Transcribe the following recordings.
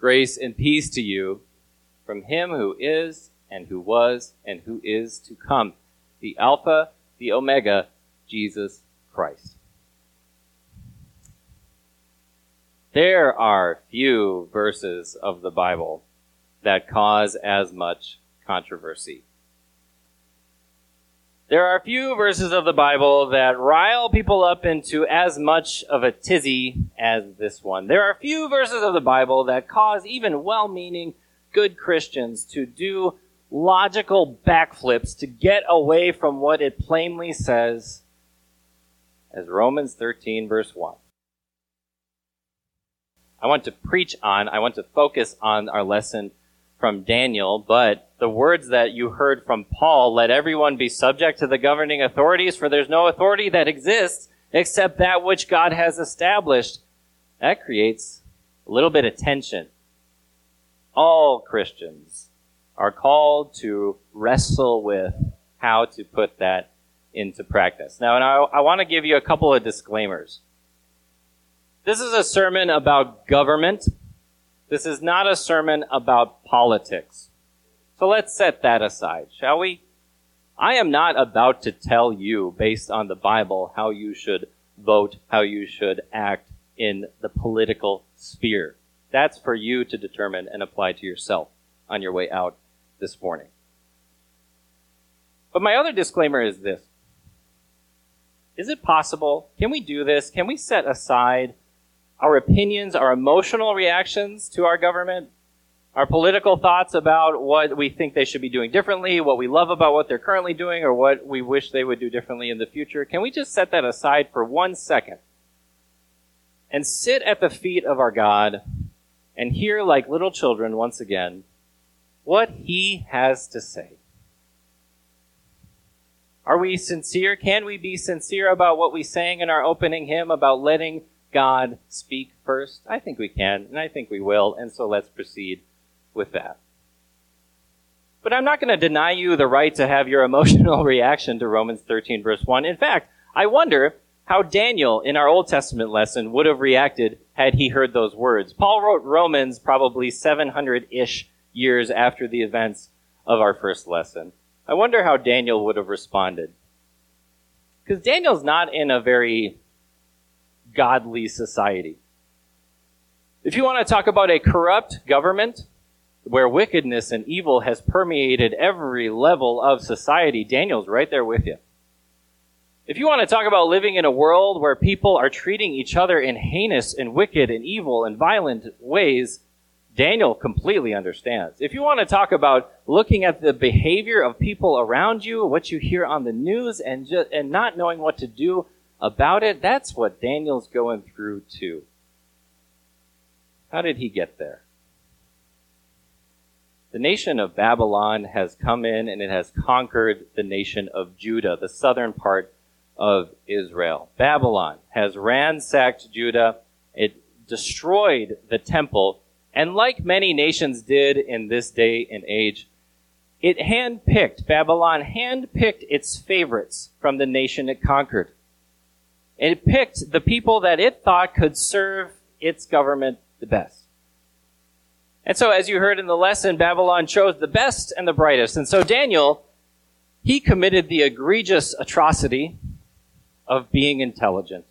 Grace and peace to you from him who is, and who was, and who is to come, the Alpha, the Omega, Jesus Christ. There are few verses of the Bible that cause as much controversy. There are a few verses of the Bible that rile people up into as much of a tizzy as this one. There are a few verses of the Bible that cause even well meaning, good Christians to do logical backflips to get away from what it plainly says as Romans 13, verse 1. I want to preach on, I want to focus on our lesson from Daniel, but the words that you heard from Paul, let everyone be subject to the governing authorities, for there's no authority that exists except that which God has established. That creates a little bit of tension. All Christians are called to wrestle with how to put that into practice. Now, and I, I want to give you a couple of disclaimers. This is a sermon about government. This is not a sermon about politics. So let's set that aside, shall we? I am not about to tell you, based on the Bible, how you should vote, how you should act in the political sphere. That's for you to determine and apply to yourself on your way out this morning. But my other disclaimer is this. Is it possible? Can we do this? Can we set aside our opinions, our emotional reactions to our government, our political thoughts about what we think they should be doing differently, what we love about what they're currently doing, or what we wish they would do differently in the future, can we just set that aside for one second and sit at the feet of our God and hear, like little children, once again, what He has to say? Are we sincere? Can we be sincere about what we sang in our opening hymn about letting God speak first? I think we can, and I think we will, and so let's proceed with that. But I'm not going to deny you the right to have your emotional reaction to Romans 13 verse 1. In fact, I wonder how Daniel in our Old Testament lesson would have reacted had he heard those words. Paul wrote Romans probably 700-ish years after the events of our first lesson. I wonder how Daniel would have responded. Because Daniel's not in a very godly society. If you want to talk about a corrupt government, where wickedness and evil has permeated every level of society, Daniel's right there with you. If you want to talk about living in a world where people are treating each other in heinous and wicked and evil and violent ways, Daniel completely understands. If you want to talk about looking at the behavior of people around you, what you hear on the news, and just, and not knowing what to do about it, that's what Daniel's going through too. How did he get there? The nation of Babylon has come in and it has conquered the nation of Judah, the southern part of Israel. Babylon has ransacked Judah. It destroyed the temple. And like many nations did in this day and age, it handpicked, Babylon handpicked its favorites from the nation it conquered. It picked the people that it thought could serve its government the best. And so, as you heard in the lesson, Babylon chose the best and the brightest. And so, Daniel, he committed the egregious atrocity of being intelligent,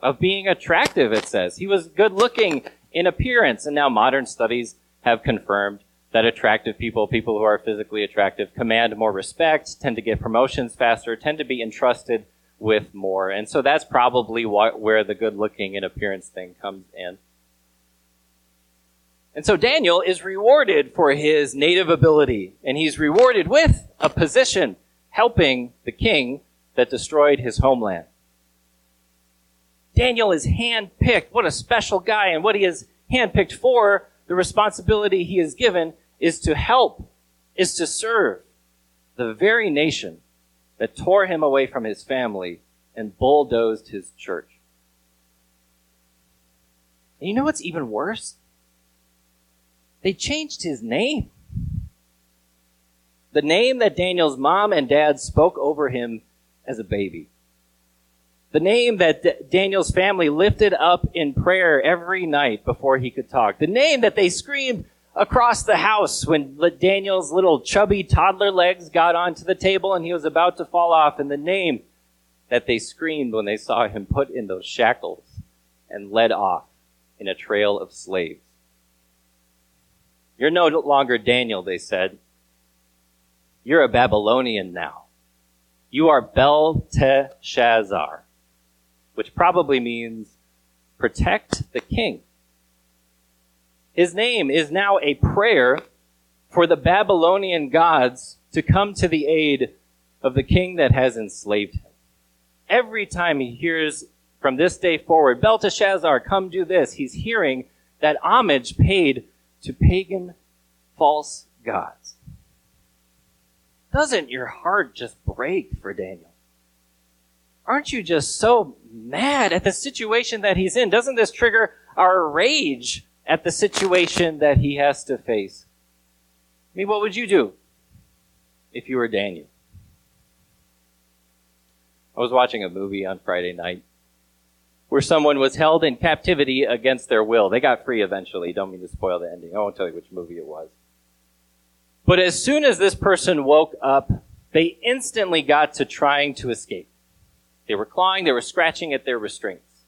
of being attractive, it says. He was good looking in appearance. And now, modern studies have confirmed that attractive people, people who are physically attractive, command more respect, tend to get promotions faster, tend to be entrusted with more. And so, that's probably what, where the good looking in appearance thing comes in. And so Daniel is rewarded for his native ability, and he's rewarded with a position helping the king that destroyed his homeland. Daniel is handpicked. What a special guy, and what he is handpicked for, the responsibility he is given is to help, is to serve the very nation that tore him away from his family and bulldozed his church. And you know what's even worse? They changed his name. The name that Daniel's mom and dad spoke over him as a baby. The name that D- Daniel's family lifted up in prayer every night before he could talk. The name that they screamed across the house when Daniel's little chubby toddler legs got onto the table and he was about to fall off. And the name that they screamed when they saw him put in those shackles and led off in a trail of slaves. You're no longer Daniel, they said. You're a Babylonian now. You are Belteshazzar, which probably means protect the king. His name is now a prayer for the Babylonian gods to come to the aid of the king that has enslaved him every time he hears from this day forward, Belteshazzar, come do this, he's hearing that homage paid to pagan false gods. Doesn't your heart just break for Daniel? Aren't you just so mad at the situation that he's in? Doesn't this trigger our rage at the situation that he has to face? I mean, what would you do if you were Daniel? I was watching a movie on Friday night where someone was held in captivity against their will. They got free eventually. Don't mean to spoil the ending. I won't tell you which movie it was. But as soon as this person woke up, they instantly got to trying to escape. They were clawing, they were scratching at their restraints.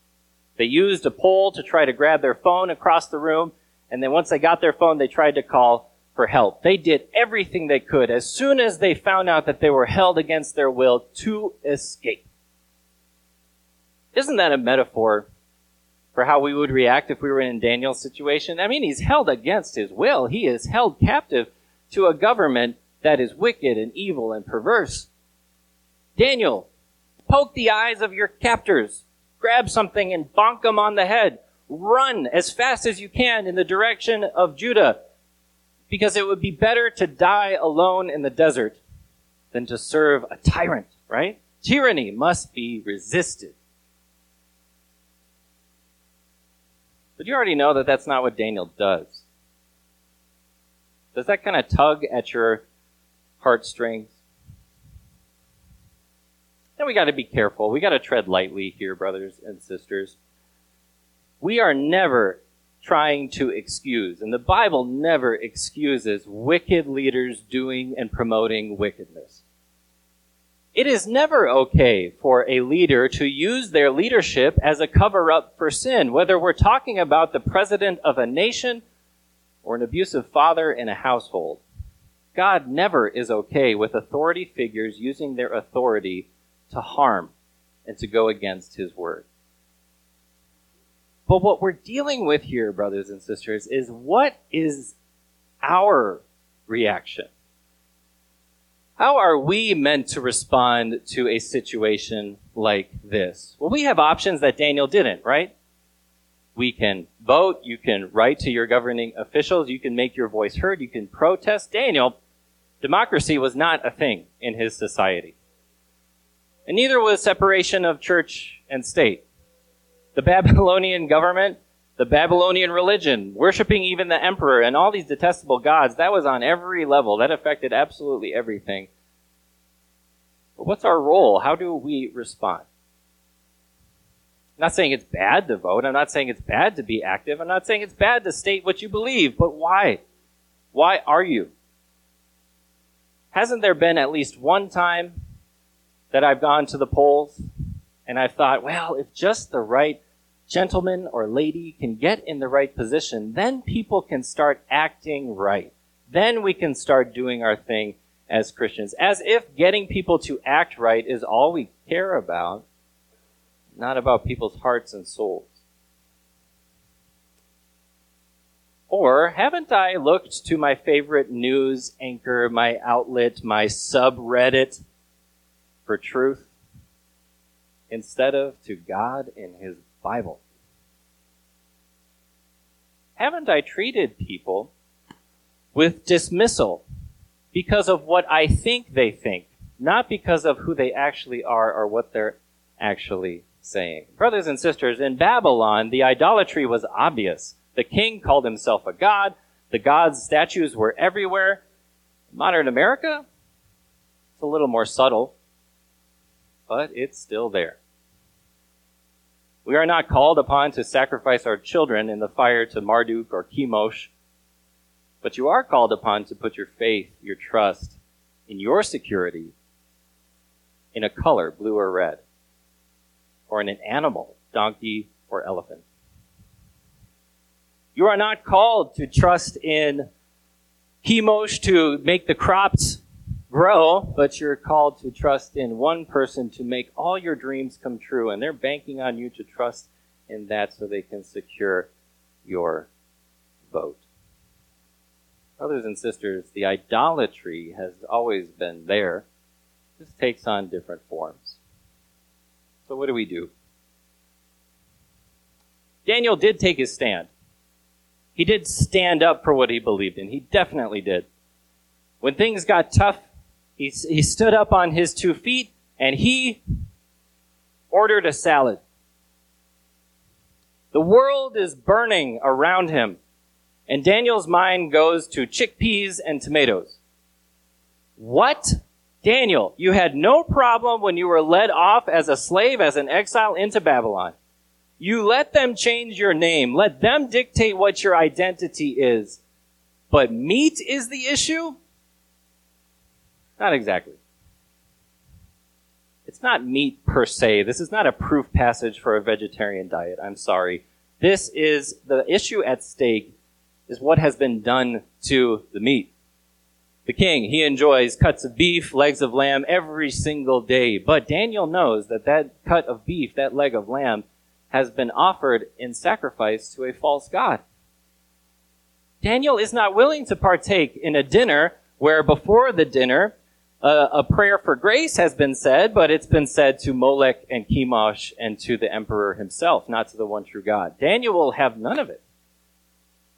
They used a pole to try to grab their phone across the room, and then once they got their phone, they tried to call for help. They did everything they could as soon as they found out that they were held against their will to escape. Isn't that a metaphor for how we would react if we were in Daniel's situation? I mean, he's held against his will. He is held captive to a government that is wicked and evil and perverse. Daniel, poke the eyes of your captors. Grab something and bonk them on the head. Run as fast as you can in the direction of Judah because it would be better to die alone in the desert than to serve a tyrant, right? Tyranny must be resisted. But you already know that that's not what Daniel does. Does that kind of tug at your heartstrings? And we got to be careful. We got to tread lightly here, brothers and sisters. We are never trying to excuse. And the Bible never excuses wicked leaders doing and promoting wickedness. It is never okay for a leader to use their leadership as a cover up for sin, whether we're talking about the president of a nation or an abusive father in a household. God never is okay with authority figures using their authority to harm and to go against his word. But what we're dealing with here, brothers and sisters, is what is our reaction? How are we meant to respond to a situation like this? Well, we have options that Daniel didn't, right? We can vote, you can write to your governing officials, you can make your voice heard, you can protest. Daniel, democracy was not a thing in his society. And neither was separation of church and state the Babylonian government, the Babylonian religion, worshiping even the emperor, and all these detestable gods, that was on every level. That affected absolutely everything. But what's our role? How do we respond? I'm not saying it's bad to vote. I'm not saying it's bad to be active. I'm not saying it's bad to state what you believe. But why? Why are you? Hasn't there been at least one time that I've gone to the polls and I've thought, well, if just the right gentleman or lady can get in the right position, then people can start acting right. Then we can start doing our thing as Christians. As if getting people to act right is all we care about, not about people's hearts and souls. Or haven't I looked to my favorite news anchor, my outlet, my subreddit for truth instead of to God in His Bible. Haven't I treated people with dismissal because of what I think they think, not because of who they actually are or what they're actually saying? Brothers and sisters, in Babylon, the idolatry was obvious. The king called himself a god. The god's statues were everywhere. Modern America, it's a little more subtle, but it's still there. We are not called upon to sacrifice our children in the fire to Marduk or Chemosh, but you are called upon to put your faith, your trust in your security in a color, blue or red, or in an animal, donkey or elephant. You are not called to trust in Chemosh to make the crops grow, but you're called to trust in one person to make all your dreams come true. And they're banking on you to trust in that so they can secure your vote. Brothers and sisters, the idolatry has always been there. This takes on different forms. So, what do we do? Daniel did take his stand. He did stand up for what he believed in. He definitely did. When things got tough, he, he stood up on his two feet and he ordered a salad. The world is burning around him, and Daniel's mind goes to chickpeas and tomatoes. What? Daniel, you had no problem when you were led off as a slave, as an exile into Babylon. You let them change your name. Let them dictate what your identity is. But meat is the issue? Not exactly. It's not meat per se. This is not a proof passage for a vegetarian diet. I'm sorry. This is the issue at stake is what has been done to the meat. The king, he enjoys cuts of beef, legs of lamb every single day. But Daniel knows that that cut of beef, that leg of lamb, has been offered in sacrifice to a false god. Daniel is not willing to partake in a dinner where before the dinner, a prayer for grace has been said, but it's been said to Molech and Chemosh and to the emperor himself, not to the one true God. Daniel will have none of it.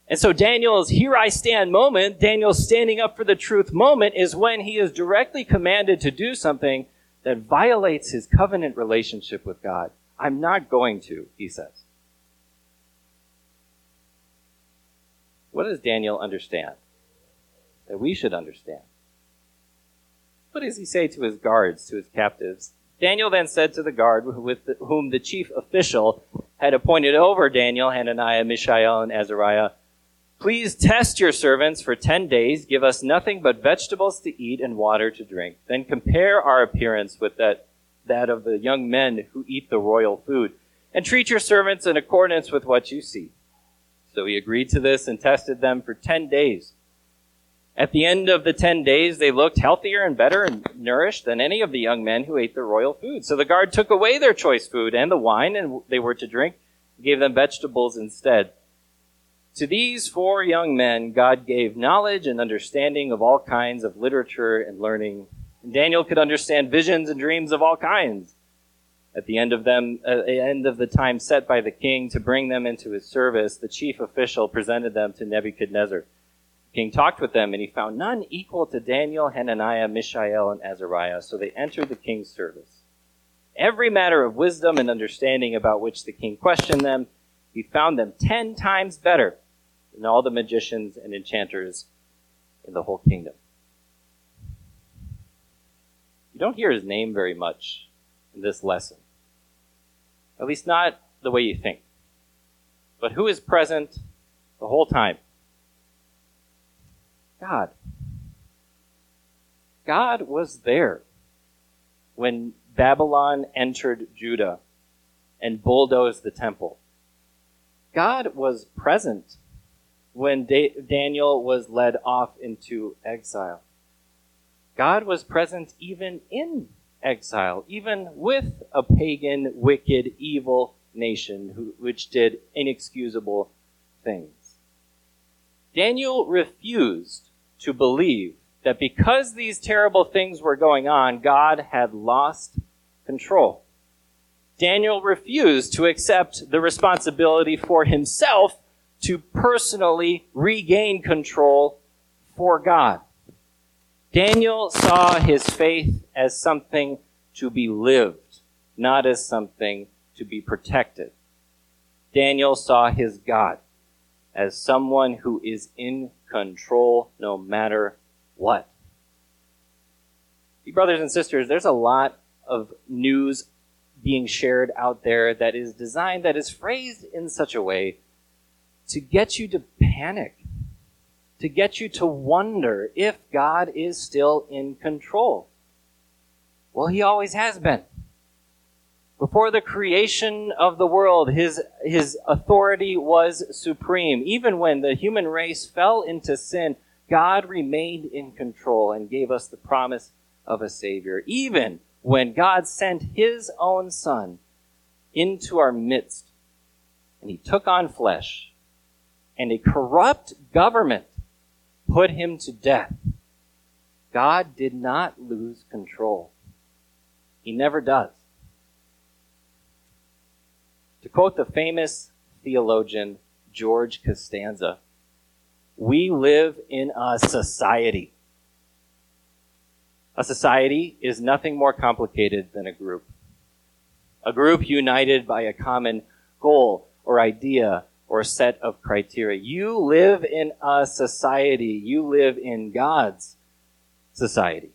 And so Daniel's here I stand moment, Daniel's standing up for the truth moment is when he is directly commanded to do something that violates his covenant relationship with God. I'm not going to, he says. What does Daniel understand? That we should understand. What does he say to his guards, to his captives? Daniel then said to the guard with the, whom the chief official had appointed over Daniel, Hananiah, Mishael, and Azariah, Please test your servants for ten days, give us nothing but vegetables to eat and water to drink. Then compare our appearance with that, that of the young men who eat the royal food, and treat your servants in accordance with what you see. So he agreed to this and tested them for ten days. At the end of the ten days, they looked healthier and better and nourished than any of the young men who ate the royal food. So the guard took away their choice food and the wine and they were to drink, gave them vegetables instead. To these four young men, God gave knowledge and understanding of all kinds of literature and learning. And Daniel could understand visions and dreams of all kinds. At the end of them, uh, the end of the time set by the king to bring them into his service, the chief official presented them to Nebuchadnezzar king talked with them, and he found none equal to Daniel, Hananiah, Mishael, and Azariah, so they entered the king's service. Every matter of wisdom and understanding about which the king questioned them, he found them ten times better than all the magicians and enchanters in the whole kingdom. You don't hear his name very much in this lesson. At least not the way you think. But who is present the whole time? God. God was there when Babylon entered Judah and bulldozed the temple. God was present when da- Daniel was led off into exile. God was present even in exile, even with a pagan, wicked, evil nation who, which did inexcusable things. Daniel refused to believe that because these terrible things were going on, God had lost control. Daniel refused to accept the responsibility for himself to personally regain control for God. Daniel saw his faith as something to be lived, not as something to be protected. Daniel saw his God as someone who is in control no matter what. brothers and sisters, there's a lot of news being shared out there that is designed, that is phrased in such a way to get you to panic, to get you to wonder if God is still in control. Well, He always has been. Before the creation of the world, his, his authority was supreme. Even when the human race fell into sin, God remained in control and gave us the promise of a Savior. Even when God sent His own Son into our midst and He took on flesh and a corrupt government put Him to death, God did not lose control. He never does. To quote the famous theologian George Costanza, we live in a society. A society is nothing more complicated than a group. A group united by a common goal or idea or set of criteria. You live in a society. You live in God's society.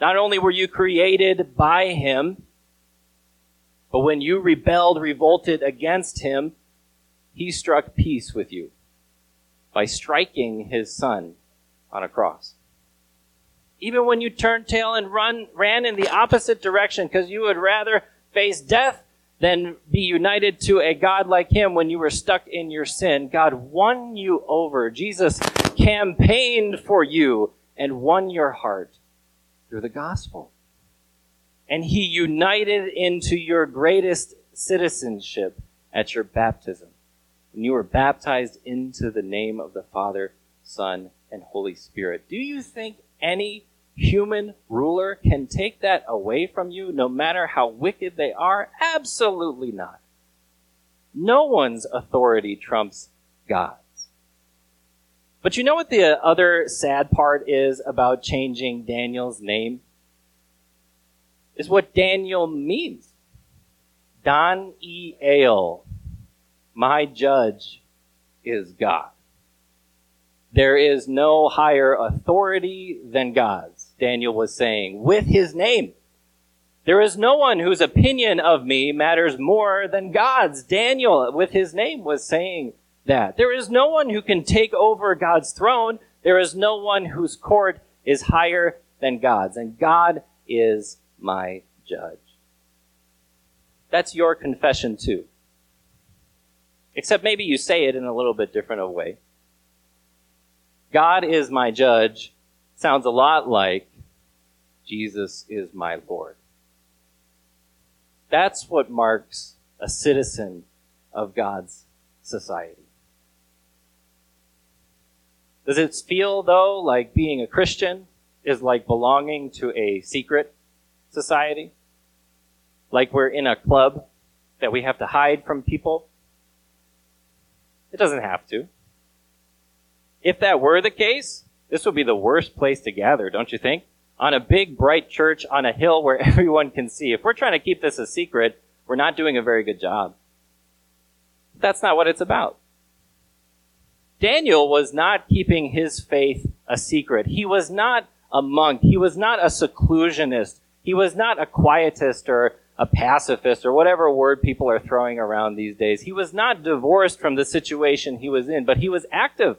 Not only were you created by Him, but when you rebelled, revolted against him, he struck peace with you by striking his son on a cross. Even when you turned tail and run, ran in the opposite direction because you would rather face death than be united to a God like him when you were stuck in your sin, God won you over. Jesus campaigned for you and won your heart through the gospel and he united into your greatest citizenship at your baptism. When you were baptized into the name of the Father, Son, and Holy Spirit. Do you think any human ruler can take that away from you, no matter how wicked they are? Absolutely not. No one's authority trumps God's. But you know what the other sad part is about changing Daniel's name? Is what Daniel means. Don E. Ale, my judge is God. There is no higher authority than God's, Daniel was saying, with his name. There is no one whose opinion of me matters more than God's. Daniel, with his name, was saying that. There is no one who can take over God's throne. There is no one whose court is higher than God's. And God is my judge. That's your confession too. Except maybe you say it in a little bit different of way. God is my judge sounds a lot like Jesus is my Lord. That's what marks a citizen of God's society. Does it feel, though, like being a Christian is like belonging to a secret society? Like we're in a club that we have to hide from people? It doesn't have to. If that were the case, this would be the worst place to gather, don't you think? On a big, bright church on a hill where everyone can see. If we're trying to keep this a secret, we're not doing a very good job. That's not what it's about. Daniel was not keeping his faith a secret. He was not a monk. He was not a seclusionist. He was not a quietist or a pacifist or whatever word people are throwing around these days. He was not divorced from the situation he was in, but he was active.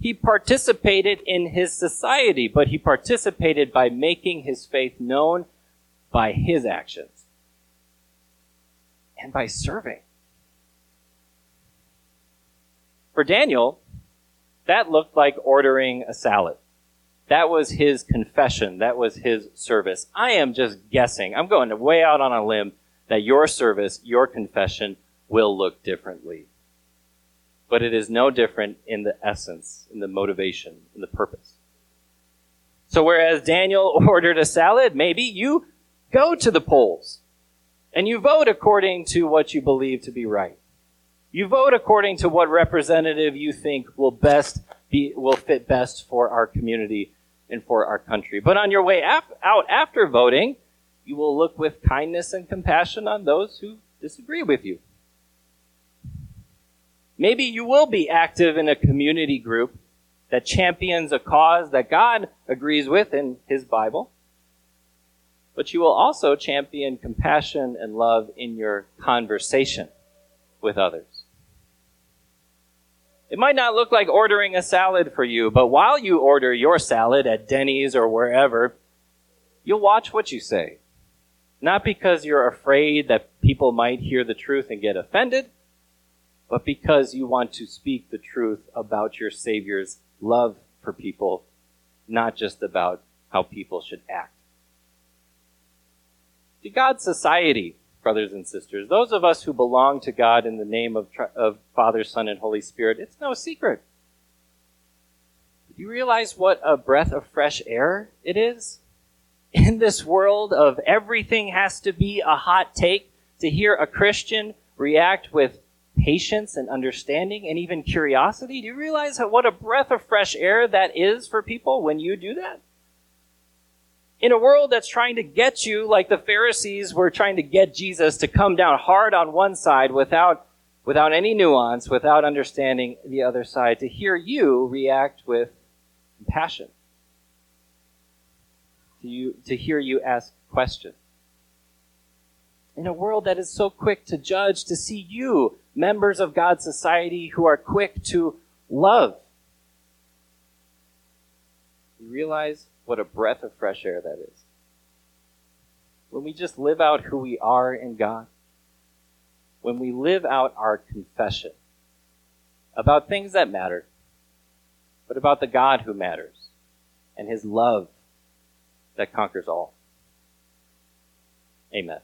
He participated in his society, but he participated by making his faith known by his actions and by serving. For Daniel, that looked like ordering a salad. That was his confession. That was his service. I am just guessing. I'm going way out on a limb that your service, your confession will look differently. But it is no different in the essence, in the motivation, in the purpose. So whereas Daniel ordered a salad, maybe you go to the polls and you vote according to what you believe to be right. You vote according to what representative you think will best be, will fit best for our community and for our country. But on your way af- out after voting, you will look with kindness and compassion on those who disagree with you. Maybe you will be active in a community group that champions a cause that God agrees with in His Bible. but you will also champion compassion and love in your conversation with others. It might not look like ordering a salad for you, but while you order your salad at Denny's or wherever, you'll watch what you say. Not because you're afraid that people might hear the truth and get offended, but because you want to speak the truth about your Savior's love for people, not just about how people should act. To God's society, brothers and sisters, those of us who belong to God in the name of, of Father, Son, and Holy Spirit, it's no secret. Do you realize what a breath of fresh air it is? In this world of everything has to be a hot take, to hear a Christian react with patience and understanding and even curiosity. Do you realize how, what a breath of fresh air that is for people when you do that? In a world that's trying to get you, like the Pharisees were trying to get Jesus to come down hard on one side without, without any nuance, without understanding the other side, to hear you react with compassion. To, you, to hear you ask questions in a world that is so quick to judge, to see you members of God's society who are quick to love. You realize what a breath of fresh air that is. When we just live out who we are in God, when we live out our confession about things that matter, but about the God who matters and his love that conquers all. Amen.